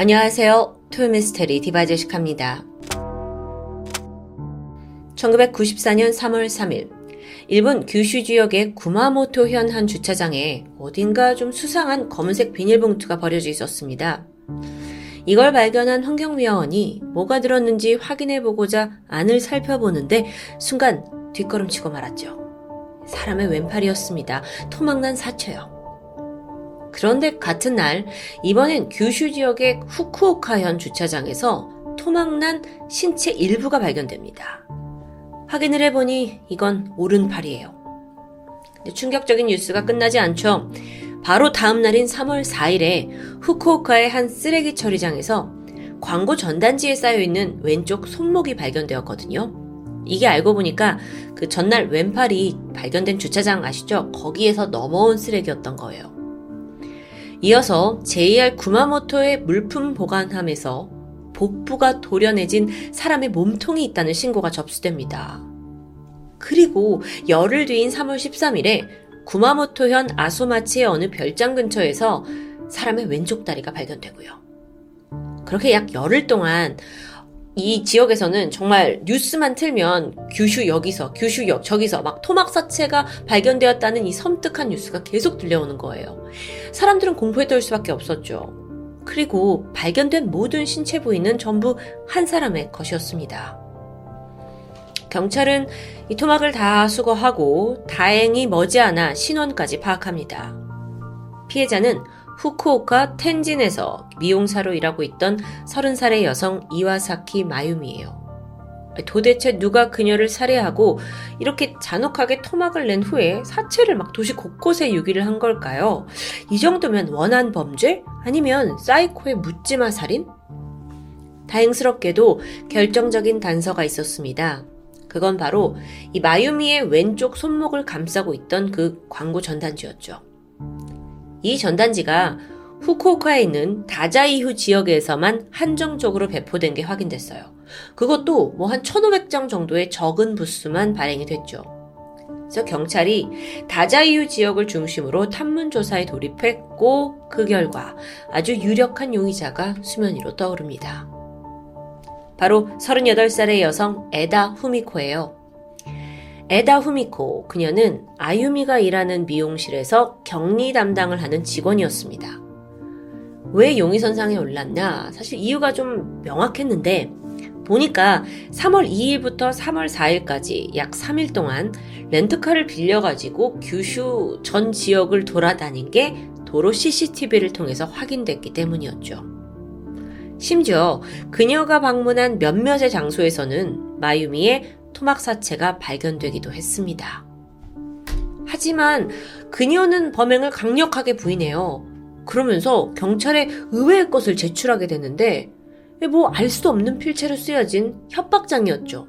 안녕하세요. 토요미스테리 디바제식합니다. 1994년 3월 3일 일본 규슈 지역의 구마모토현 한 주차장에 어딘가 좀 수상한 검은색 비닐봉투가 버려져 있었습니다. 이걸 발견한 환경미화원이 뭐가 들었는지 확인해보고자 안을 살펴보는데 순간 뒷걸음치고 말았죠. 사람의 왼팔이었습니다. 토막난 사체요. 그런데 같은 날 이번엔 규슈 지역의 후쿠오카현 주차장에서 토막난 신체 일부가 발견됩니다. 확인을 해보니 이건 오른팔이에요. 충격적인 뉴스가 끝나지 않죠. 바로 다음 날인 3월 4일에 후쿠오카의 한 쓰레기 처리장에서 광고 전단지에 쌓여있는 왼쪽 손목이 발견되었거든요. 이게 알고 보니까 그 전날 왼팔이 발견된 주차장 아시죠? 거기에서 넘어온 쓰레기였던 거예요. 이어서 JR 구마모토의 물품 보관함에서 복부가 도려내진 사람의 몸통이 있다는 신고가 접수됩니다. 그리고 열흘 뒤인 3월 13일에 구마모토현 아소마치의 어느 별장 근처에서 사람의 왼쪽 다리가 발견되고요. 그렇게 약 열흘 동안 이 지역에서는 정말 뉴스만 틀면 규슈 여기서, 규슈 역 저기서 막 토막 사체가 발견되었다는 이 섬뜩한 뉴스가 계속 들려오는 거예요. 사람들은 공포에 떨 수밖에 없었죠. 그리고 발견된 모든 신체 부위는 전부 한 사람의 것이었습니다. 경찰은 이 토막을 다 수거하고 다행히 머지않아 신원까지 파악합니다. 피해자는 후쿠오카 텐진에서 미용사로 일하고 있던 30살의 여성 이와사키 마유미예요. 도대체 누가 그녀를 살해하고 이렇게 잔혹하게 토막을 낸 후에 사체를 막 도시 곳곳에 유기를 한 걸까요? 이 정도면 원한 범죄? 아니면 사이코의 묻지마 살인? 다행스럽게도 결정적인 단서가 있었습니다. 그건 바로 이 마유미의 왼쪽 손목을 감싸고 있던 그 광고 전단지였죠. 이 전단지가 후쿠오카에 있는 다자이후 지역에서만 한정적으로 배포된 게 확인됐어요. 그것도 뭐 한 1500장 정도의 적은 부수만 발행이 됐죠. 그래서 경찰이 다자이후 지역을 중심으로 탐문 조사에 돌입했고 그 결과 아주 유력한 용의자가 수면 위로 떠오릅니다. 바로 38살의 여성 에다 후미코예요. 에다 후미코, 그녀는 아유미가 일하는 미용실에서 격리 담당을 하는 직원이었습니다. 왜 용의선상에 올랐냐? 사실 이유가 좀 명확했는데, 보니까 3월 2일부터 3월 4일까지 약 3일 동안 렌트카를 빌려가지고 규슈 전 지역을 돌아다닌 게 도로 CCTV를 통해서 확인됐기 때문이었죠. 심지어 그녀가 방문한 몇몇의 장소에서는 마유미의 토막 사체가 발견되기도 했습니다. 하지만 그녀는 범행을 강력하게 부인해요. 그러면서 경찰에 의외의 것을 제출하게 되는데 뭐 알 수 없는 필체로 쓰여진 협박장이었죠.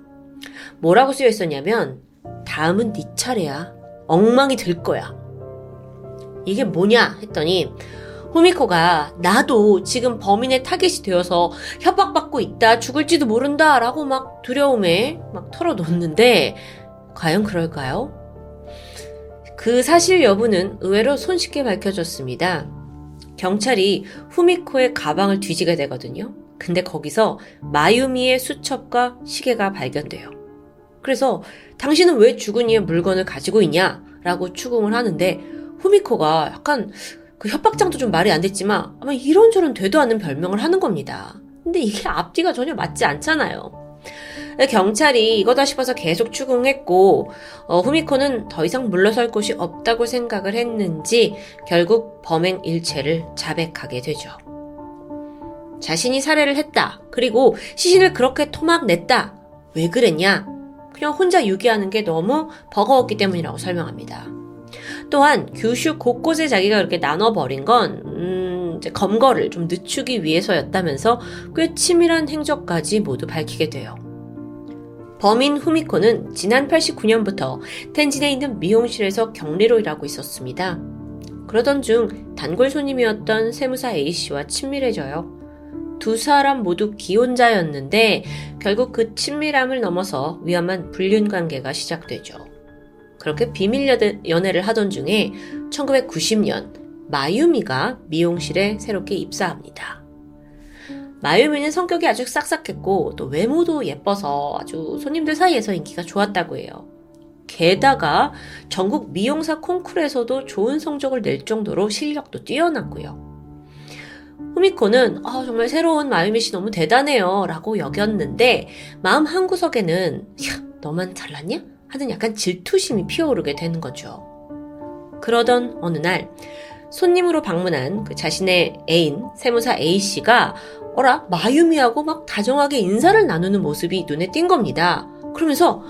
뭐라고 쓰여 있었냐면 다음은 네 차례야. 엉망이 될 거야. 이게 뭐냐 했더니 후미코가 나도 지금 범인의 타겟이 되어서 협박받고 있다, 죽을지도 모른다 라고 막 두려움에 막 털어놓는데 과연 그럴까요? 그 사실 여부는 의외로 손쉽게 밝혀졌습니다. 경찰이 후미코의 가방을 뒤지게 되거든요. 근데 거기서 마유미의 수첩과 시계가 발견돼요. 그래서 당신은 왜 죽은 이의 물건을 가지고 있냐? 라고 추궁을 하는데 후미코가 약간 그 협박장도 좀 말이 안 됐지만 아마 이런저런 되도 않는 별명을 하는 겁니다. 근데 이게 앞뒤가 전혀 맞지 않잖아요. 경찰이 이거다 싶어서 계속 추궁했고 어, 후미코는 더 이상 물러설 곳이 없다고 생각을 했는지 결국 범행 일체를 자백하게 되죠. 자신이 살해를 했다. 그리고 시신을 그렇게 토막 냈다. 왜 그랬냐? 그냥 혼자 유기하는 게 너무 버거웠기 때문이라고 설명합니다. 또한 규슈 곳곳에 자기가 그렇게 나눠버린 건 음, 검거를 좀 늦추기 위해서였다면서 꽤 치밀한 행적까지 모두 밝히게 돼요. 범인 후미코는 지난 89년부터 텐진에 있는 미용실에서 격리로 일하고 있었습니다. 그러던 중 단골 손님이었던 세무사 A씨와 친밀해져요. 두 사람 모두 기혼자였는데 결국 그 친밀함을 넘어서 위험한 불륜 관계가 시작되죠. 그렇게 비밀 연애를 하던 중에 1990년 마유미가 미용실에 새롭게 입사합니다. 마유미는 성격이 아주 싹싹했고 또 외모도 예뻐서 아주 손님들 사이에서 인기가 좋았다고 해요. 게다가 전국 미용사 콩쿠르에서도 좋은 성적을 낼 정도로 실력도 뛰어났고요. 후미코는 아, 정말 새로운 마유미 씨 너무 대단해요 라고 여겼는데 마음 한구석에는 야 너만 잘났냐? 하는 약간 질투심이 피어오르게 되는 거죠. 그러던 어느 날 손님으로 방문한 그 자신의 애인 세무사 A씨가 어라 마유미하고 막 다정하게 인사를 나누는 모습이 눈에 띈 겁니다. 그러면서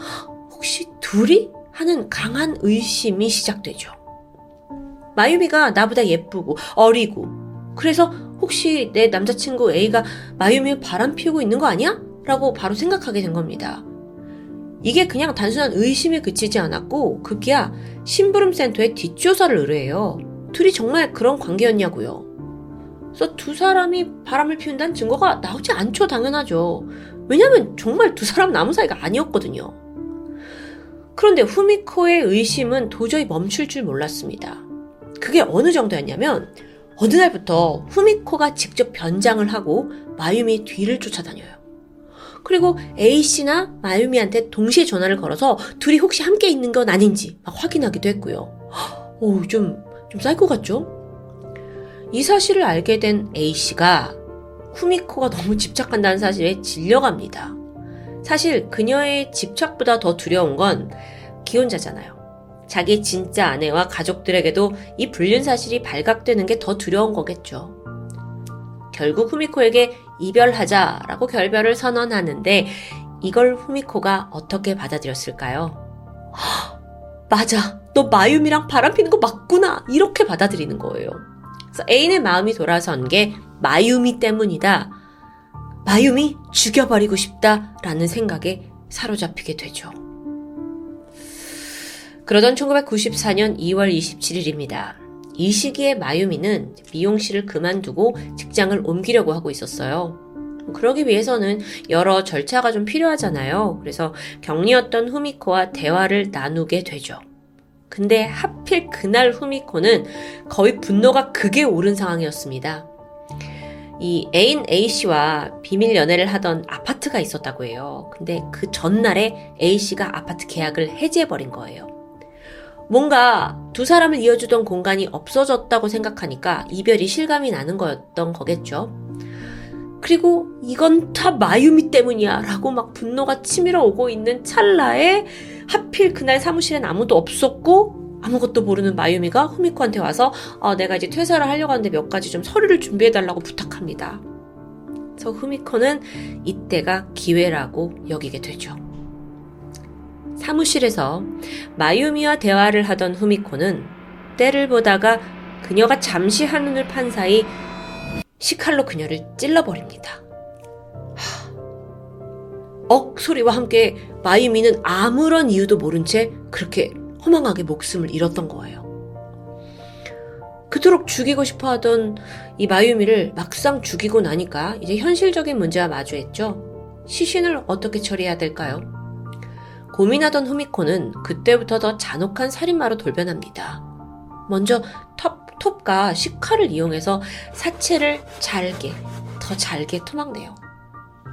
혹시 둘이? 하는 강한 의심이 시작되죠. 마유미가 나보다 예쁘고 어리고 그래서 혹시 내 남자친구 A가 마유미를 바람 피우고 있는 거 아니야? 라고 바로 생각하게 된 겁니다. 이게 그냥 단순한 의심에 그치지 않았고 급기야 심부름 센터에 뒷조사를 의뢰해요. 둘이 정말 그런 관계였냐고요. 그래서 두 사람이 바람을 피운다는 증거가 나오지 않죠, 당연하죠. 왜냐면 정말 두 사람 남은 사이가 아니었거든요. 그런데 후미코의 의심은 도저히 멈출 줄 몰랐습니다. 그게 어느 정도였냐면 어느 날부터 후미코가 직접 변장을 하고 마유미 뒤를 쫓아다녀요. 그리고 A씨나 마유미한테 동시에 전화를 걸어서 둘이 혹시 함께 있는 건 아닌지 확인하기도 했고요. 오, 좀, 좀쌀것 같죠? 이 사실을 알게 된 A씨가 후미코가 너무 집착한다는 사실에 질려갑니다. 사실 그녀의 집착보다 더 두려운 건 기혼자잖아요. 자기 진짜 아내와 가족들에게도 이 불륜 사실이 발각되는 게 더 두려운 거겠죠. 결국 후미코에게 이별하자라고 결별을 선언하는데 이걸 후미코가 어떻게 받아들였을까요? 맞아. 너 마유미랑 바람 피는 거 맞구나. 이렇게 받아들이는 거예요. 그래서 애인의 마음이 돌아선 게 마유미 때문이다. 마유미 죽여버리고 싶다라는 생각에 사로잡히게 되죠. 그러던 1994년 2월 27일입니다. 이 시기에 마유미는 미용실을 그만두고 직장을 옮기려고 하고 있었어요. 그러기 위해서는 여러 절차가 좀 필요하잖아요. 그래서 격리였던 후미코와 대화를 나누게 되죠. 근데 하필 그날 후미코는 거의 분노가 극에 오른 상황이었습니다. 이 애인 A씨와 비밀 연애를 하던 아파트가 있었다고 해요. 근데 그 전날에 A씨가 아파트 계약을 해지해버린 거예요. 뭔가 두 사람을 이어주던 공간이 없어졌다고 생각하니까 이별이 실감이 나는 거였던 거겠죠. 그리고 이건 다 마유미 때문이야 라고 막 분노가 치밀어 오고 있는 찰나에 하필 그날 사무실엔 아무도 없었고 아무것도 모르는 마유미가 후미코한테 와서 어, 내가 이제 퇴사를 하려고 하는데 몇 가지 좀 서류를 준비해달라고 부탁합니다. 그래서 후미코는 이때가 기회라고 여기게 되죠. 사무실에서 마유미와 대화를 하던 후미코는 때를 보다가 그녀가 잠시 한눈을 판 사이 시칼로 그녀를 찔러버립니다. 억 소리와 함께 마유미는 아무런 이유도 모른 채 그렇게 허망하게 목숨을 잃었던 거예요. 그토록 죽이고 싶어 하던 이 마유미를 막상 죽이고 나니까 이제 현실적인 문제와 마주했죠. 시신을 어떻게 처리해야 될까요? 고민하던 후미코는 그때부터 더 잔혹한 살인마로 돌변합니다. 먼저 톱, 톱과 식칼을 이용해서 사체를 잘게, 더 잘게 토막내요.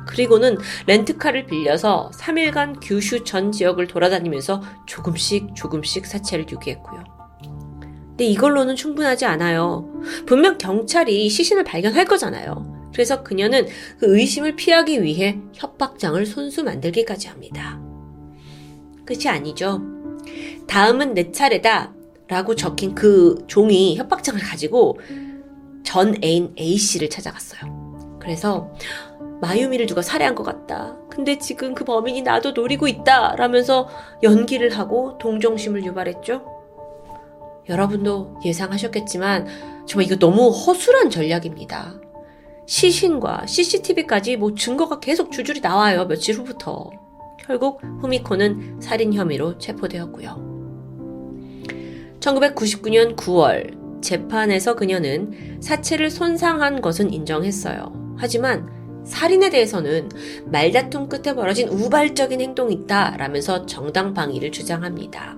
그리고는 렌트카를 빌려서 3일간 규슈 전 지역을 돌아다니면서 조금씩 조금씩 사체를 유기했고요. 근데 이걸로는 충분하지 않아요. 분명 경찰이 시신을 발견할 거잖아요. 그래서 그녀는 그 의심을 피하기 위해 협박장을 손수 만들기까지 합니다. 끝이 아니죠. 다음은 내 차례다. 라고 적힌 그 종이 협박장을 가지고 전 애인 A씨를 찾아갔어요. 그래서 마유미를 누가 살해한 것 같다. 근데 지금 그 범인이 나도 노리고 있다. 라면서 연기를 하고 동정심을 유발했죠. 여러분도 예상하셨겠지만 정말 이거 너무 허술한 전략입니다. 시신과 CCTV까지 뭐 증거가 계속 줄줄이 나와요. 며칠 후부터. 결국 후미코는 살인 혐의로 체포되었고요. 1999년 9월 재판에서 그녀는 사체를 손상한 것은 인정했어요. 하지만 살인에 대해서는 말다툼 끝에 벌어진 우발적인 행동이 있다 라면서 정당 방위를 주장합니다.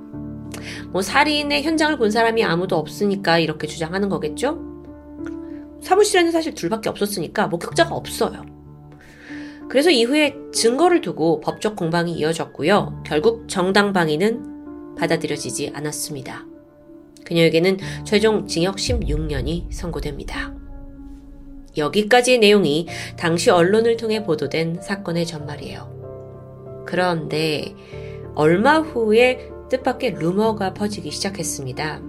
뭐 살인의 현장을 본 사람이 아무도 없으니까 이렇게 주장하는 거겠죠? 사무실에는 사실 둘밖에 없었으니까 목격자가 없어요. 그래서 이후에 증거를 두고 법적 공방이 이어졌고요. 결국 정당 방위는 받아들여지지 않았습니다. 그녀에게는 최종 징역 16년이 선고됩니다. 여기까지의 내용이 당시 언론을 통해 보도된 사건의 전말이에요. 그런데 얼마 후에 뜻밖의 루머가 퍼지기 시작했습니다.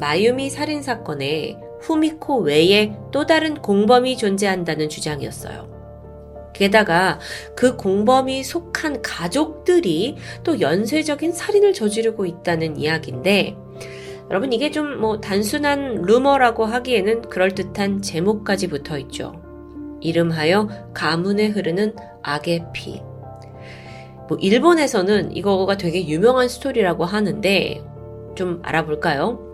마유미 살인 사건에 후미코 외에 또 다른 공범이 존재한다는 주장이었어요. 게다가 그 공범이 속한 가족들이 또 연쇄적인 살인을 저지르고 있다는 이야기인데 여러분 이게 좀 뭐 단순한 루머라고 하기에는 그럴듯한 제목까지 붙어 있죠. 이름하여 가문에 흐르는 악의 피. 뭐 일본에서는 이거가 되게 유명한 스토리라고 하는데 좀 알아볼까요?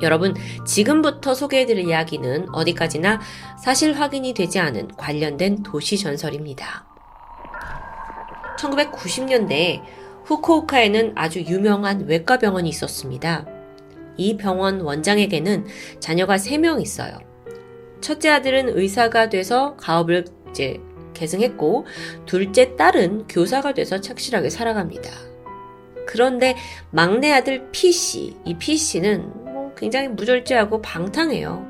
여러분, 지금부터 소개해드릴 이야기는 어디까지나 사실 확인이 되지 않은 관련된 도시 전설입니다. 1990년대 후쿠오카에는 아주 유명한 외과 병원이 있었습니다. 이 병원 원장에게는 자녀가 3명 있어요. 첫째 아들은 의사가 돼서 가업을 이제 계승했고, 둘째 딸은 교사가 돼서 착실하게 살아갑니다. 그런데 막내 아들 P씨, 이 P씨는 뭐 굉장히 무절제하고 방탕해요.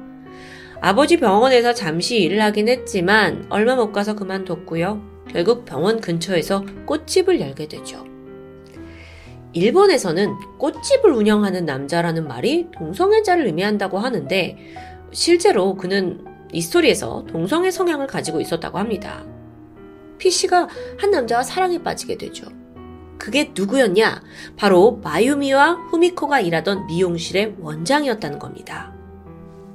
아버지 병원에서 잠시 일을 하긴 했지만 얼마 못 가서 그만뒀고요. 결국 병원 근처에서 꽃집을 열게 되죠. 일본에서는 꽃집을 운영하는 남자라는 말이 동성애자를 의미한다고 하는데 실제로 그는 이 스토리에서 동성애 성향을 가지고 있었다고 합니다. 피씨가 한 남자와 사랑에 빠지게 되죠. 그게 누구였냐? 바로 마유미와 후미코가 일하던 미용실의 원장이었다는 겁니다.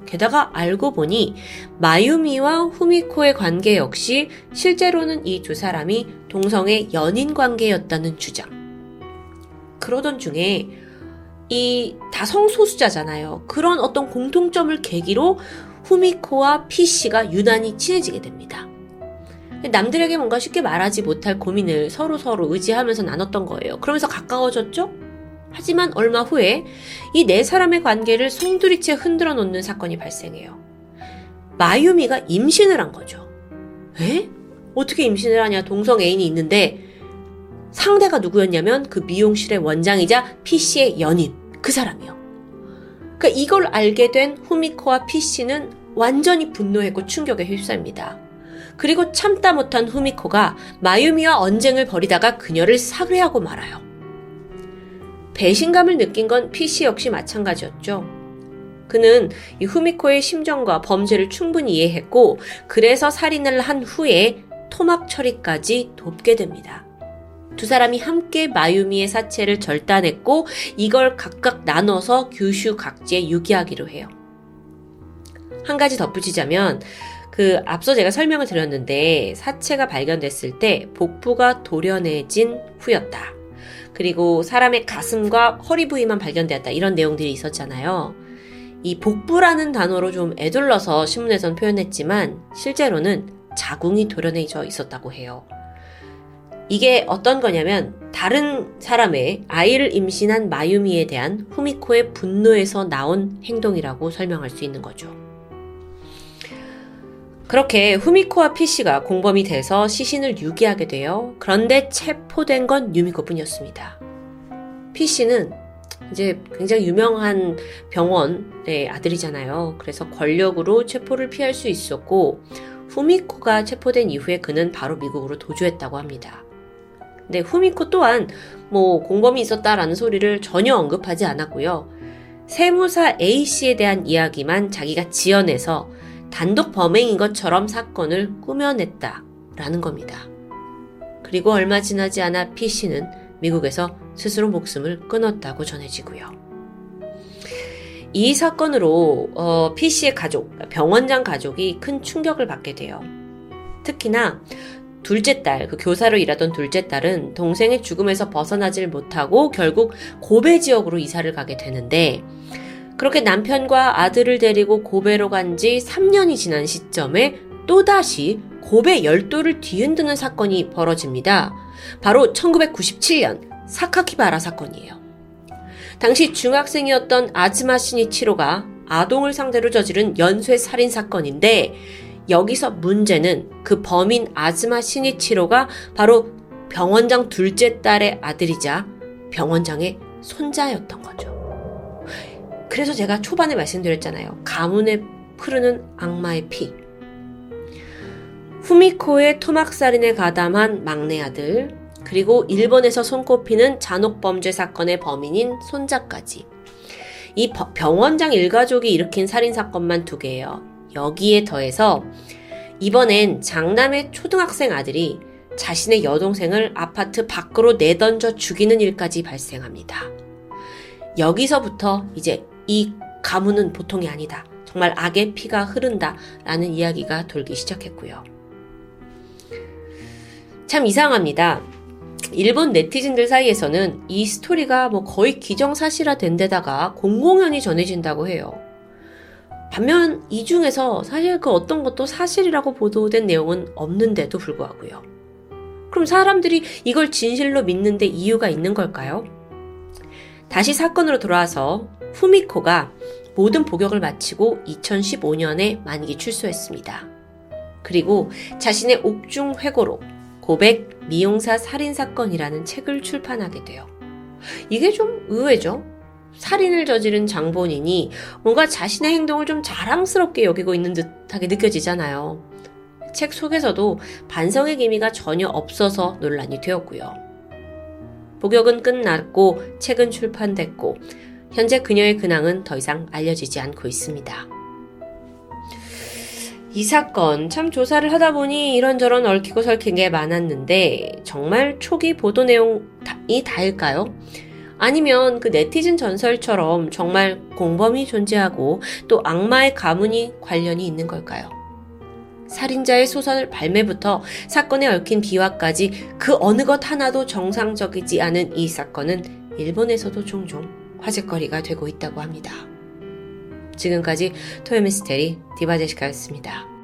게다가 알고 보니 마유미와 후미코의 관계 역시 실제로는 이 두 사람이 동성애 연인 관계였다는 주장. 그러던 중에 이 다성소수자잖아요. 그런 어떤 공통점을 계기로 후미코와 피씨가 유난히 친해지게 됩니다. 남들에게 뭔가 쉽게 말하지 못할 고민을 서로 서로 의지하면서 나눴던 거예요. 그러면서 가까워졌죠? 하지만 얼마 후에 이 네 사람의 관계를 송두리째 흔들어 놓는 사건이 발생해요. 마유미가 임신을 한 거죠. 에? 어떻게 임신을 하냐? 동성 애인이 있는데 상대가 누구였냐면 그 미용실의 원장이자 피씨의 연인 그 사람이요. 그러니까 이걸 알게 된 후미코와 피씨는 완전히 분노했고 충격에 휩싸입니다. 그리고 참다 못한 후미코가 마유미와 언쟁을 벌이다가 그녀를 살해하고 말아요. 배신감을 느낀 건 피씨 역시 마찬가지였죠. 그는 이 후미코의 심정과 범죄를 충분히 이해했고 그래서 살인을 한 후에 토막 처리까지 돕게 됩니다. 두 사람이 함께 마유미의 사체를 절단했고 이걸 각각 나눠서 규슈 각지에 유기하기로 해요. 한 가지 덧붙이자면 그 앞서 제가 설명을 드렸는데 사체가 발견됐을 때 복부가 도려내진 후였다. 그리고 사람의 가슴과 허리 부위만 발견되었다. 이런 내용들이 있었잖아요. 이 복부라는 단어로 좀 애둘러서 신문에선 표현했지만 실제로는 자궁이 도려내져 있었다고 해요. 이게 어떤 거냐면 다른 사람의 아이를 임신한 마유미에 대한 후미코의 분노에서 나온 행동이라고 설명할 수 있는 거죠. 그렇게 후미코와 피씨가 공범이 돼서 시신을 유기하게 돼요. 그런데 체포된 건 유미코 뿐이었습니다. 피씨는 이제 굉장히 유명한 병원의 아들이잖아요. 그래서 권력으로 체포를 피할 수 있었고, 후미코가 체포된 이후에 그는 바로 미국으로 도주했다고 합니다. 근데 후미코 또한 뭐 공범이 있었다라는 소리를 전혀 언급하지 않았고요. 세무사 A씨에 대한 이야기만 자기가 지어내서 단독 범행인 것처럼 사건을 꾸며냈다 라는 겁니다. 그리고 얼마 지나지 않아 P씨는 미국에서 스스로 목숨을 끊었다고 전해지고요. 이 사건으로 어, P씨의 가족, 병원장 가족이 큰 충격을 받게 돼요. 특히나 둘째 딸, 그 교사로 일하던 둘째 딸은 동생의 죽음에서 벗어나질 못하고 결국 고베 지역으로 이사를 가게 되는데 그렇게 남편과 아들을 데리고 고베로 간 지 3년이 지난 시점에 또다시 고베 열도를 뒤흔드는 사건이 벌어집니다. 바로 1997년 사카키바라 사건이에요. 당시 중학생이었던 아즈마 시니치로가 아동을 상대로 저지른 연쇄 살인 사건인데 여기서 문제는 그 범인 아즈마 시니치로가 바로 병원장 둘째 딸의 아들이자 병원장의 손자였던 거죠. 그래서 제가 초반에 말씀드렸잖아요. 가문에 흐르는 악마의 피. 후미코의 토막살인에 가담한 막내 아들, 그리고 일본에서 손꼽히는 잔혹범죄 사건의 범인인 손자까지. 이 병원장 일가족이 일으킨 살인사건만 두 개예요. 여기에 더해서 이번엔 장남의 초등학생 아들이 자신의 여동생을 아파트 밖으로 내던져 죽이는 일까지 발생합니다. 여기서부터 이제 이 가문은 보통이 아니다. 정말 악의 피가 흐른다. 라는 이야기가 돌기 시작했고요. 참 이상합니다. 일본 네티즌들 사이에서는 이 스토리가 뭐 거의 기정사실화 된 데다가 공공연히 전해진다고 해요. 반면 이 중에서 사실 그 어떤 것도 사실이라고 보도된 내용은 없는데도 불구하고요. 그럼 사람들이 이걸 진실로 믿는데 이유가 있는 걸까요? 다시 사건으로 돌아와서 후미코가 모든 복역을 마치고 2015년에 만기 출소했습니다. 그리고 자신의 옥중 회고록 고백 미용사 살인 사건이라는 책을 출판하게 돼요. 이게 좀 의외죠? 살인을 저지른 장본인이 뭔가 자신의 행동을 좀 자랑스럽게 여기고 있는 듯하게 느껴지잖아요. 책 속에서도 반성의 기미가 전혀 없어서 논란이 되었고요. 복역은 끝났고 책은 출판됐고 현재 그녀의 근황은 더 이상 알려지지 않고 있습니다. 이 사건 참 조사를 하다 보니 이런저런 얽히고 설킨 게 많았는데 정말 초기 보도 내용이 다일까요? 아니면 그 네티즌 전설처럼 정말 공범이 존재하고 또 악마의 가문이 관련이 있는 걸까요? 살인자의 소설 발매부터 사건에 얽힌 비화까지 그 어느 것 하나도 정상적이지 않은 이 사건은 일본에서도 종종 화제거리가 되고 있다고 합니다. 지금까지 토요미스테리 디바제시카였습니다.